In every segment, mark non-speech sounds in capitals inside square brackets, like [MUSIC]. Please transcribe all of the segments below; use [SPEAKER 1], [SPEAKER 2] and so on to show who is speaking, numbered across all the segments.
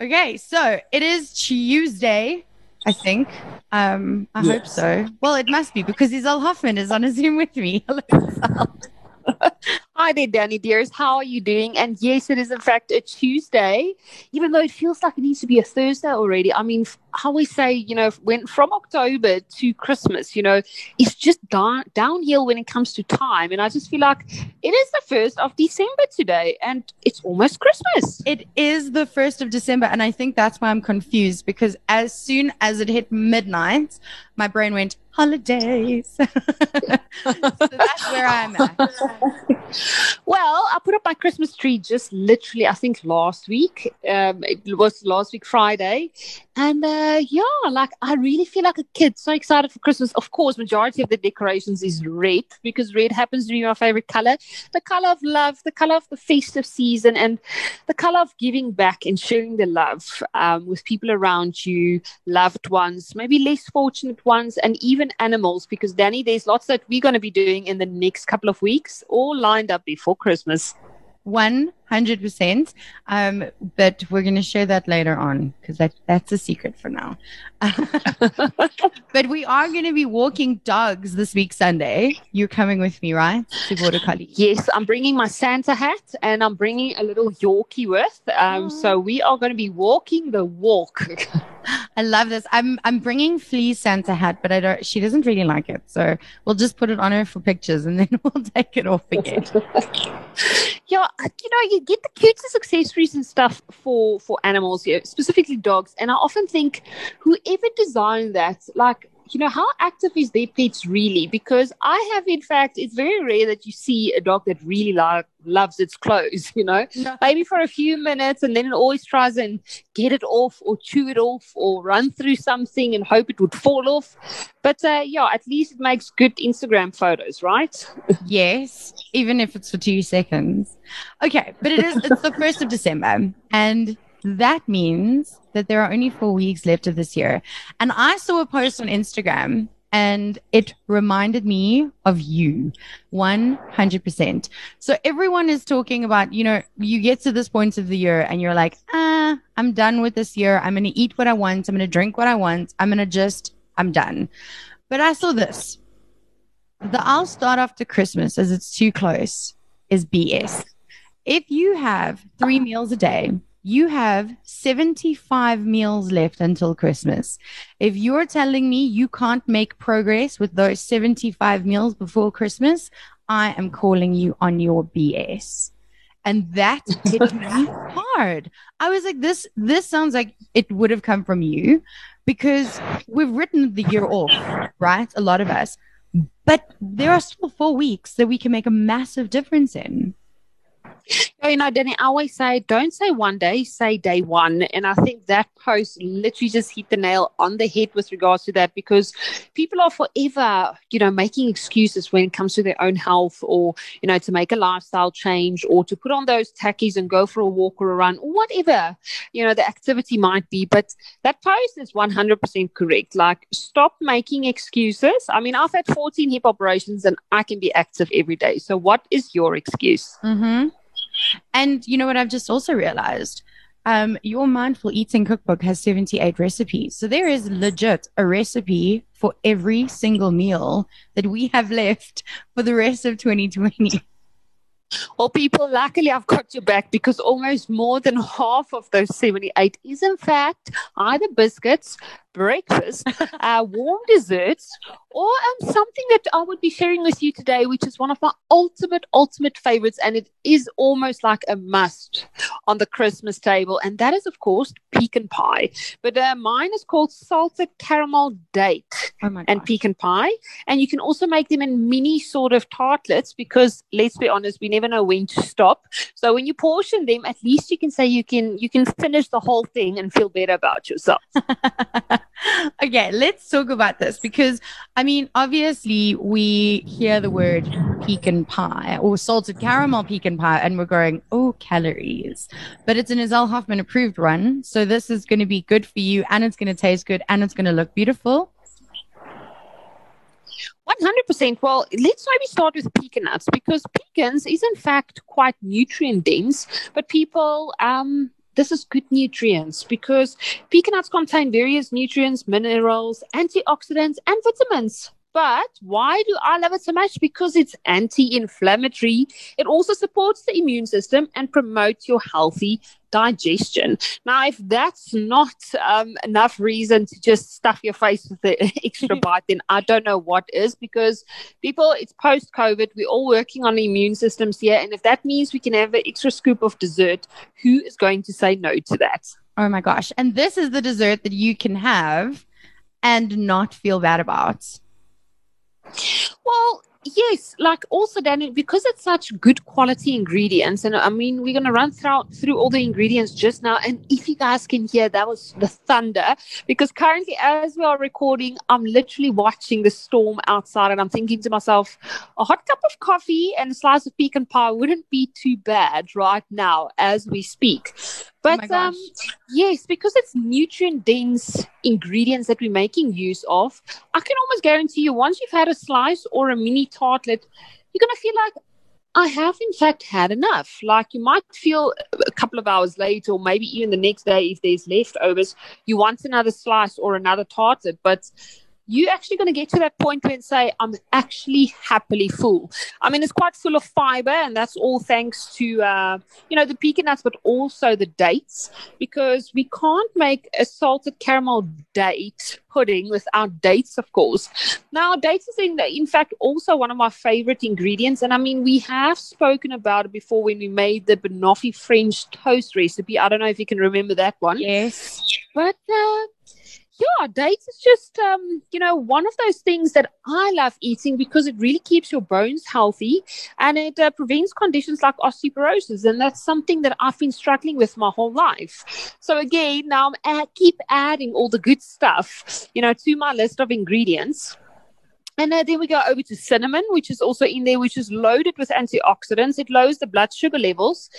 [SPEAKER 1] Okay, so it is Tuesday, I think. Um, I hope so. Well, it must be because Isel Hoffman is on a Zoom with me. [LAUGHS] Hello. [LAUGHS]
[SPEAKER 2] Hi there, Danny dears. How are you doing? And yes, it is in fact a Tuesday, even though it feels like it needs to be a Thursday already. I mean, how we say, you know, when from October to Christmas, you know, it's just down, downhill when it comes to time. And I just feel like it is the first of December today, and it's almost Christmas.
[SPEAKER 1] It is the 1st of December, and I think that's why I'm confused because as soon as it hit midnight, my brain went, holidays. [LAUGHS] so that's where I'm at. [LAUGHS]
[SPEAKER 2] Well, I put up my Christmas tree just literally, I think last week. Um, it was last week Friday, and uh, yeah, like I really feel like a kid. So excited for Christmas. Of course, majority of the decorations is red because red happens to be my favorite color. The color of love, the color of the festive season, and the color of giving back and sharing the love um, with people around you, loved ones, maybe less fortunate ones, and even animals. Because Danny, there's lots that we're going to be doing in the next couple of weeks, all lined up before Christmas.
[SPEAKER 1] 100%. Um, but we're going to share that later on because that, that's a secret for now. [LAUGHS] but we are going to be walking dogs this week, Sunday. You're coming with me, right? To Border Collie.
[SPEAKER 2] Yes, I'm bringing my Santa hat and I'm bringing a little Yorkie with. Um, so we are going to be walking the walk. [LAUGHS]
[SPEAKER 1] I love this. I'm I'm bringing Flea Santa hat, but I don't. She doesn't really like it, so we'll just put it on her for pictures, and then [LAUGHS] we'll take it off again.
[SPEAKER 2] yeah, you know, you get the cutest accessories and stuff for for animals, yeah, specifically dogs. And I often think, whoever designed that, like, you know, how active is their pets really? Because I have, in fact, it's very rare that you see a dog that really like loves its clothes. [LAUGHS] You know, maybe for a few minutes, and then it always tries and get it off, or chew it off, or run through something and hope it would fall off. But uh, yeah, at least it makes good Instagram photos, right? [LAUGHS]
[SPEAKER 1] yes, even if it's for two seconds. Okay, but it is. It's the first of December, and that means that there are only four weeks left of this year. And I saw a post on Instagram and it reminded me of you 100%. So everyone is talking about, you know, you get to this point of the year and you're like, ah, I'm done with this year. I'm going to eat what I want. I'm going to drink what I want. I'm going to just, I'm done. But I saw this. The I'll start after Christmas as it's too close is BS. If you have three meals a day, you have 75 meals left until Christmas. If you're telling me you can't make progress with those 75 meals before Christmas, I am calling you on your BS. And that hit me hard. I was like, this, this sounds like it would have come from you because we've written the year off, right? A lot of us. But there are still four weeks that we can make a massive difference in.
[SPEAKER 2] You know, Danny, I always say, don't say one day, say day one. And I think that post literally just hit the nail on the head with regards to that because people are forever, you know, making excuses when it comes to their own health or, you know, to make a lifestyle change or to put on those tackies and go for a walk or a run or whatever, you know, the activity might be. But that post is 100% correct. Like, stop making excuses. I mean, I've had 14 hip operations and I can be active every day. So, what is your excuse?
[SPEAKER 1] Mm-hmm. And you know what I've just also realized? Um, your mindful eating cookbook has 78 recipes. So there is legit a recipe for every single meal that we have left for the rest of 2020.
[SPEAKER 2] Well, people, luckily I've got your back because almost more than half of those 78 is, in fact, either biscuits, breakfast, uh, warm desserts, or um, something that I would be sharing with you today, which is one of my ultimate, ultimate favorites. And it is almost like a must on the Christmas table. And that is, of course, pecan pie. But uh, mine is called salted caramel date
[SPEAKER 1] Oh
[SPEAKER 2] and pecan pie. And you can also make them in mini sort of tartlets because let's be honest, we never know when to stop. So when you portion them, at least you can say you can you can finish the whole thing and feel better about yourself. [LAUGHS]
[SPEAKER 1] okay, let's talk about this because I mean, obviously, we hear the word pecan pie or salted caramel pecan pie, and we're going, oh, calories. But it's an Isel Hoffman approved one. So this is going to be good for you, and it's going to taste good, and it's going to look beautiful.
[SPEAKER 2] One hundred percent. Well, let's maybe start with pecan nuts because pecans is in fact quite nutrient dense, but people um this is good nutrients because pecan nuts contain various nutrients, minerals, antioxidants, and vitamins. But why do I love it so much? Because it's anti inflammatory. It also supports the immune system and promotes your healthy digestion. Now, if that's not um, enough reason to just stuff your face with the [LAUGHS] extra [LAUGHS] bite, then I don't know what is because people, it's post COVID. We're all working on the immune systems here. And if that means we can have an extra scoop of dessert, who is going to say no to that?
[SPEAKER 1] Oh my gosh. And this is the dessert that you can have and not feel bad about.
[SPEAKER 2] Well, yes, like also Danny, because it's such good quality ingredients, and I mean we're gonna run through through all the ingredients just now. And if you guys can hear, that was the thunder. Because currently, as we are recording, I'm literally watching the storm outside, and I'm thinking to myself, a hot cup of coffee and a slice of pecan pie wouldn't be too bad right now as we speak.
[SPEAKER 1] Oh
[SPEAKER 2] But um, yes, because it's nutrient dense ingredients that we're making use of, I can almost guarantee you once you've had a slice or a mini tartlet, you're going to feel like, I have in fact had enough. Like you might feel a couple of hours later, or maybe even the next day, if there's leftovers, you want another slice or another tartlet. But you're actually going to get to that point where and say, I'm actually happily full. I mean, it's quite full of fiber, and that's all thanks to, uh, you know, the pecan nuts, but also the dates, because we can't make a salted caramel date pudding without dates, of course. Now, dates is, in, in fact, also one of my favorite ingredients. And I mean, we have spoken about it before when we made the banoffee French toast recipe. I don't know if you can remember that one.
[SPEAKER 1] Yes.
[SPEAKER 2] But, uh, yeah, dates is just um, you know one of those things that I love eating because it really keeps your bones healthy and it uh, prevents conditions like osteoporosis, and that's something that I've been struggling with my whole life. So again, now I'm keep adding all the good stuff, you know, to my list of ingredients. And uh, then we go over to cinnamon, which is also in there, which is loaded with antioxidants. It lowers the blood sugar levels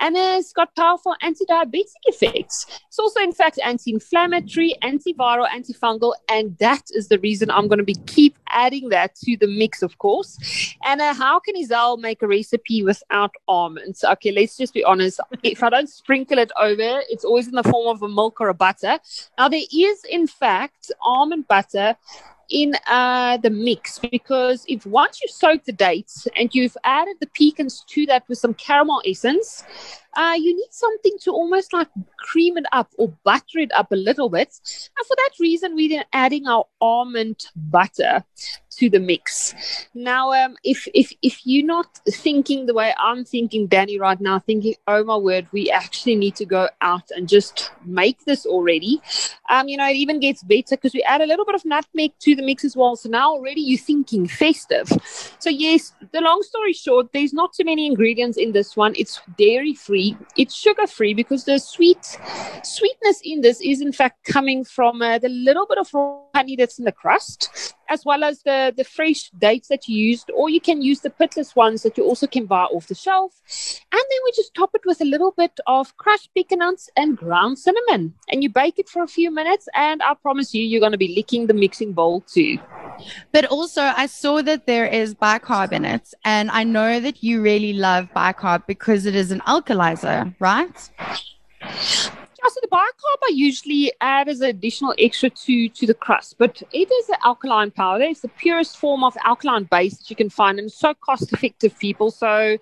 [SPEAKER 2] and uh, it's got powerful anti diabetic effects. It's also, in fact, anti inflammatory, antiviral, antifungal. And that is the reason I'm going to be keep adding that to the mix, of course. And uh, how can Isel make a recipe without almonds? Okay, let's just be honest. if I don't sprinkle it over, it's always in the form of a milk or a butter. Now, there is, in fact, almond butter in uh, the mix because if once you soak the dates and you've added the pecans to that with some caramel essence, uh, you need something to almost like cream it up or butter it up a little bit. And for that reason, we're adding our almond butter to the mix. Now, um, if if if you're not thinking the way I'm thinking, Danny, right now, thinking, oh my word, we actually need to go out and just make this already. Um, you know, it even gets better because we add a little bit of nutmeg to the mix as well. So now already you're thinking festive. So yes, the long story short, there's not too many ingredients in this one. It's dairy free. It's sugar free because the sweet sweetness in this is in fact coming from uh, the little bit of honey that's in the crust as well as the, the fresh dates that you used, or you can use the pitless ones that you also can buy off the shelf. And then we just top it with a little bit of crushed pecan nuts and ground cinnamon. And you bake it for a few minutes, and I promise you, you're going to be licking the mixing bowl too.
[SPEAKER 1] But also, I saw that there is bicarb in it, and I know that you really love bicarb because it is an alkalizer, right?
[SPEAKER 2] So the bicarb I usually add as an additional extra to to the crust, but it is an alkaline powder. It's the purest form of alkaline base that you can find, and so cost effective, people. So,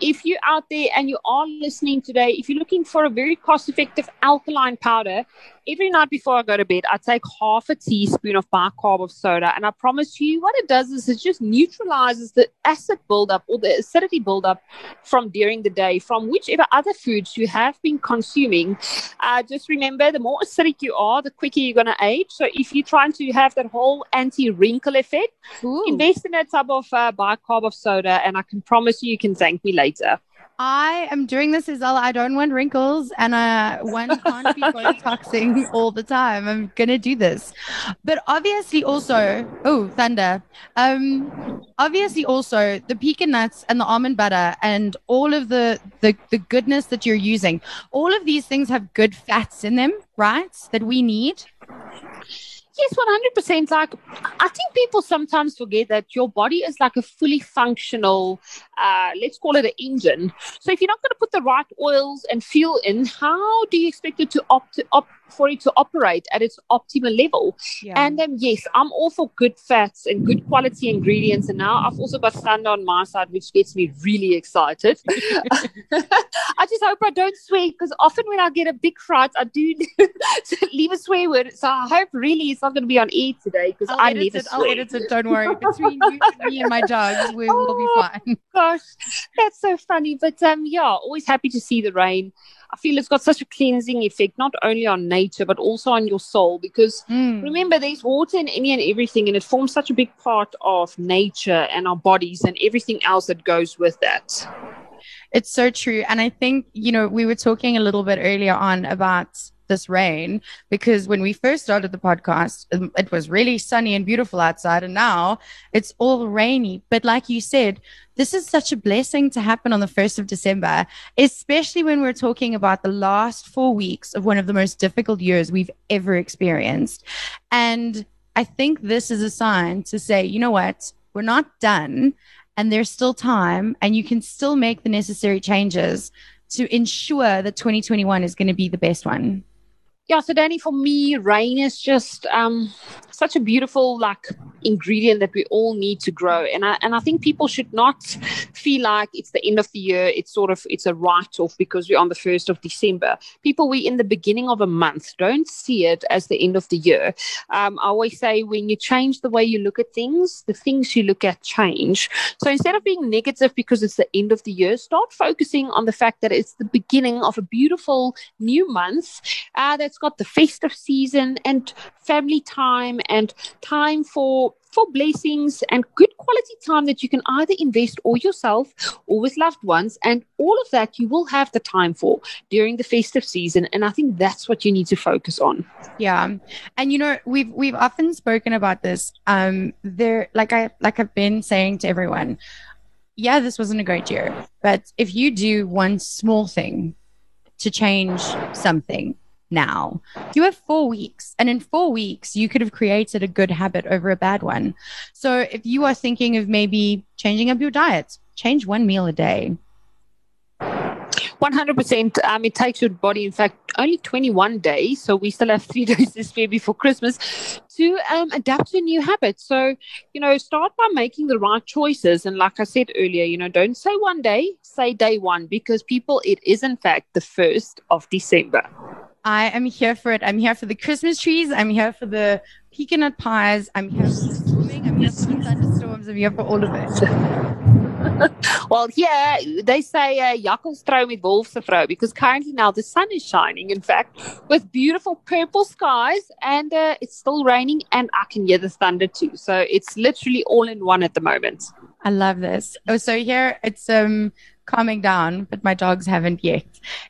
[SPEAKER 2] if you're out there and you are listening today, if you're looking for a very cost effective alkaline powder, every night before I go to bed, I take half a teaspoon of bicarb of soda, and I promise you, what it does is it just neutralizes the acid buildup or the acidity buildup from during the day from whichever other foods you have been consuming. Uh, just remember, the more acidic you are, the quicker you're going to age. So if you're trying to have that whole anti-wrinkle effect,
[SPEAKER 1] Ooh.
[SPEAKER 2] invest in a tub of uh, bicarb of soda, and I can promise you, you can thank me later.
[SPEAKER 1] I am doing this as well. I don't want wrinkles and uh, [LAUGHS] one can't be Botoxing all the time. I'm going to do this. But obviously also, oh, thunder. Um, obviously also the pecan nuts and the almond butter and all of the, the, the goodness that you're using, all of these things have good fats in them, right? That we need.
[SPEAKER 2] Yes, 100%. Like, I think people sometimes forget that your body is like a fully functional, uh, let's call it an engine. So, if you're not going to put the right oils and fuel in, how do you expect it to opt, opt for it to operate at its optimal level? Yeah. And um, yes, I'm all for good fats and good quality ingredients. And now I've also got Thunder on my side, which gets me really excited. [LAUGHS] [LAUGHS] I just hope I don't swear because often when I get a big fright, I do [LAUGHS] leave a swear word. So I hope really it's not going to be on air today because I need
[SPEAKER 1] it. I'll edit it. Don't worry. Between you, me and my dogs, we oh, will be oh, fine.
[SPEAKER 2] Gosh, that's so funny. But um, yeah, always happy to see the rain. I feel it's got such a cleansing effect, not only on nature, but also on your soul. Because mm. remember, there's water in any and everything, and it forms such a big part of nature and our bodies and everything else that goes with that.
[SPEAKER 1] It's so true. And I think, you know, we were talking a little bit earlier on about this rain because when we first started the podcast, um, it was really sunny and beautiful outside, and now it's all rainy. But like you said, this is such a blessing to happen on the 1st of December, especially when we're talking about the last four weeks of one of the most difficult years we've ever experienced. And I think this is a sign to say, you know what? We're not done and there's still time and you can still make the necessary changes to ensure that 2021 is going to be the best one
[SPEAKER 2] yeah so danny for me rain is just um, such a beautiful like ingredient that we all need to grow. And I, and I think people should not feel like it's the end of the year it's sort of it's a write-off because we're on the 1st of december. People we're in the beginning of a month. Don't see it as the end of the year. Um, i always say when you change the way you look at things the things you look at change. So instead of being negative because it's the end of the year start focusing on the fact that it's the beginning of a beautiful new month uh, that's it's got the festive season and family time and time for for blessings and good quality time that you can either invest or yourself or with loved ones. And all of that you will have the time for during the festive season. And i think that's what you need to focus on.
[SPEAKER 1] Yeah. And you know we've we've often spoken about this. Um there like i like i've been saying to everyone yeah this wasn't a great year but if you do one small thing to change something now. You have four weeks, and in four weeks, you could have created a good habit over a bad one. So if you are thinking of maybe changing up your diet, change one meal a day.
[SPEAKER 2] 100%. Um, it takes your body, in fact, only 21 days. So we still have three [LAUGHS] days this spare before Christmas to um, adapt to a new habit. So, you know, start by making the right choices. And like I said earlier, you know, don't say one day, say day one, because people, it is in fact the 1st of December.
[SPEAKER 1] I am here for it. I'm here for the Christmas trees. I'm here for the pecan nut pies. I'm here for the storming. I'm here for the thunderstorms. I'm here for all of it. [LAUGHS]
[SPEAKER 2] well, yeah, they say uh, wolves met wolfsvrou because currently now the sun is shining, in fact, with beautiful purple skies and uh, it's still raining and I can hear the thunder too. So it's literally all in one at the moment.
[SPEAKER 1] I love this. Oh, so here it's um calming down, but my dogs haven't yet.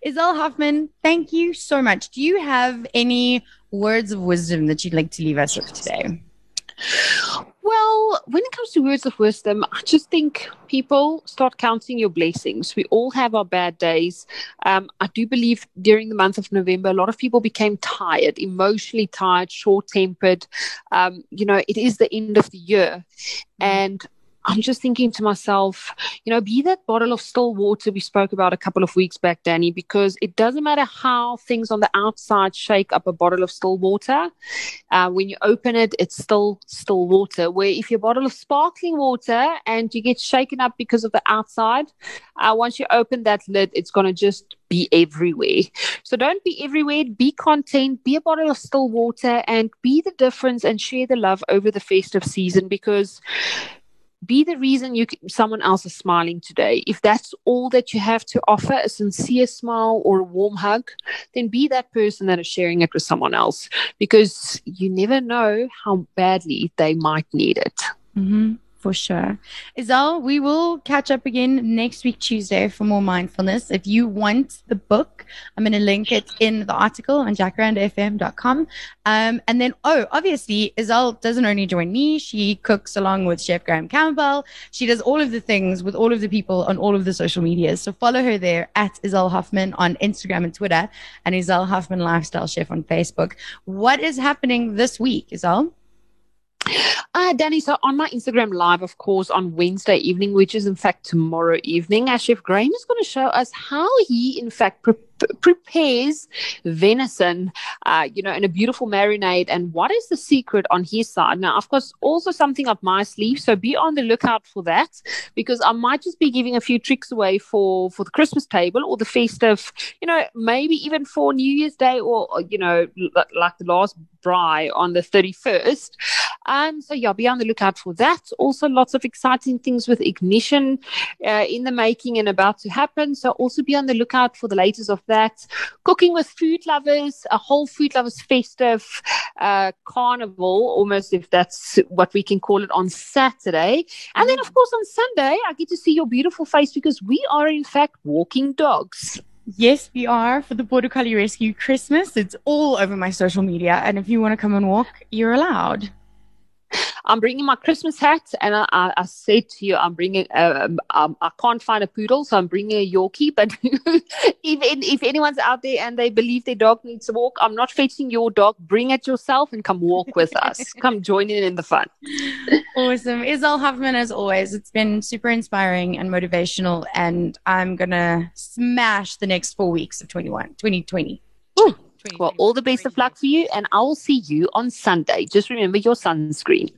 [SPEAKER 1] Isel Hoffman, thank you so much. Do you have any words of wisdom that you'd like to leave us with today?
[SPEAKER 2] Well, when it comes to words of wisdom, I just think people start counting your blessings. We all have our bad days. Um, I do believe during the month of November, a lot of people became tired, emotionally tired, short tempered. Um, you know, it is the end of the year. And I'm just thinking to myself, you know, be that bottle of still water we spoke about a couple of weeks back, Danny, because it doesn't matter how things on the outside shake up a bottle of still water. Uh, when you open it, it's still still water. Where if your bottle of sparkling water and you get shaken up because of the outside, uh, once you open that lid, it's going to just be everywhere. So don't be everywhere. Be content. Be a bottle of still water and be the difference and share the love over the festive season because be the reason you someone else is smiling today. If that's all that you have to offer a sincere smile or a warm hug then be that person that is sharing it with someone else because you never know how badly they might need it.
[SPEAKER 1] Mm-hmm For sure. Isel, we will catch up again next week, Tuesday, for more mindfulness. If you want the book, I'm going to link it in the article on jacarandafm.com. Um, and then, oh, obviously, Isel doesn't only join me, she cooks along with Chef Graham Campbell. She does all of the things with all of the people on all of the social medias. So follow her there at Isel Hoffman on Instagram and Twitter and Isel Hoffman Lifestyle Chef on Facebook. What is happening this week, Isel?
[SPEAKER 2] Uh, Danny, so on my Instagram live, of course, on Wednesday evening, which is in fact tomorrow evening, our chef Graham is going to show us how he, in fact, pre- prepares venison, uh, you know, in a beautiful marinade. And what is the secret on his side? Now, of course, also something up my sleeve. So be on the lookout for that because I might just be giving a few tricks away for, for the Christmas table or the festive, you know, maybe even for New Year's Day or, you know, like the last braai on the 31st. Um, so yeah, be on the lookout for that. Also, lots of exciting things with ignition uh, in the making and about to happen. So also be on the lookout for the latest of that. Cooking with food lovers, a whole food lovers festive uh, carnival, almost if that's what we can call it on Saturday. And then, of course, on Sunday, I get to see your beautiful face because we are, in fact, walking dogs.
[SPEAKER 1] Yes, we are for the Border Collie Rescue Christmas. It's all over my social media. And if you want to come and walk, you're allowed.
[SPEAKER 2] I'm bringing my Christmas hat, and I, I, I said to you, I'm bringing. Um, um, I can't find a poodle, so I'm bringing a Yorkie. But [LAUGHS] if if anyone's out there and they believe their dog needs a walk, I'm not fetching your dog. Bring it yourself and come walk with us. [LAUGHS] come join in in the fun.
[SPEAKER 1] awesome, Isel Hoffman, as always. It's been super inspiring and motivational, and I'm gonna smash the next four weeks of 21, 2020.
[SPEAKER 2] Well, all the best of luck for you, and I will see you on Sunday. Just remember your sunscreen.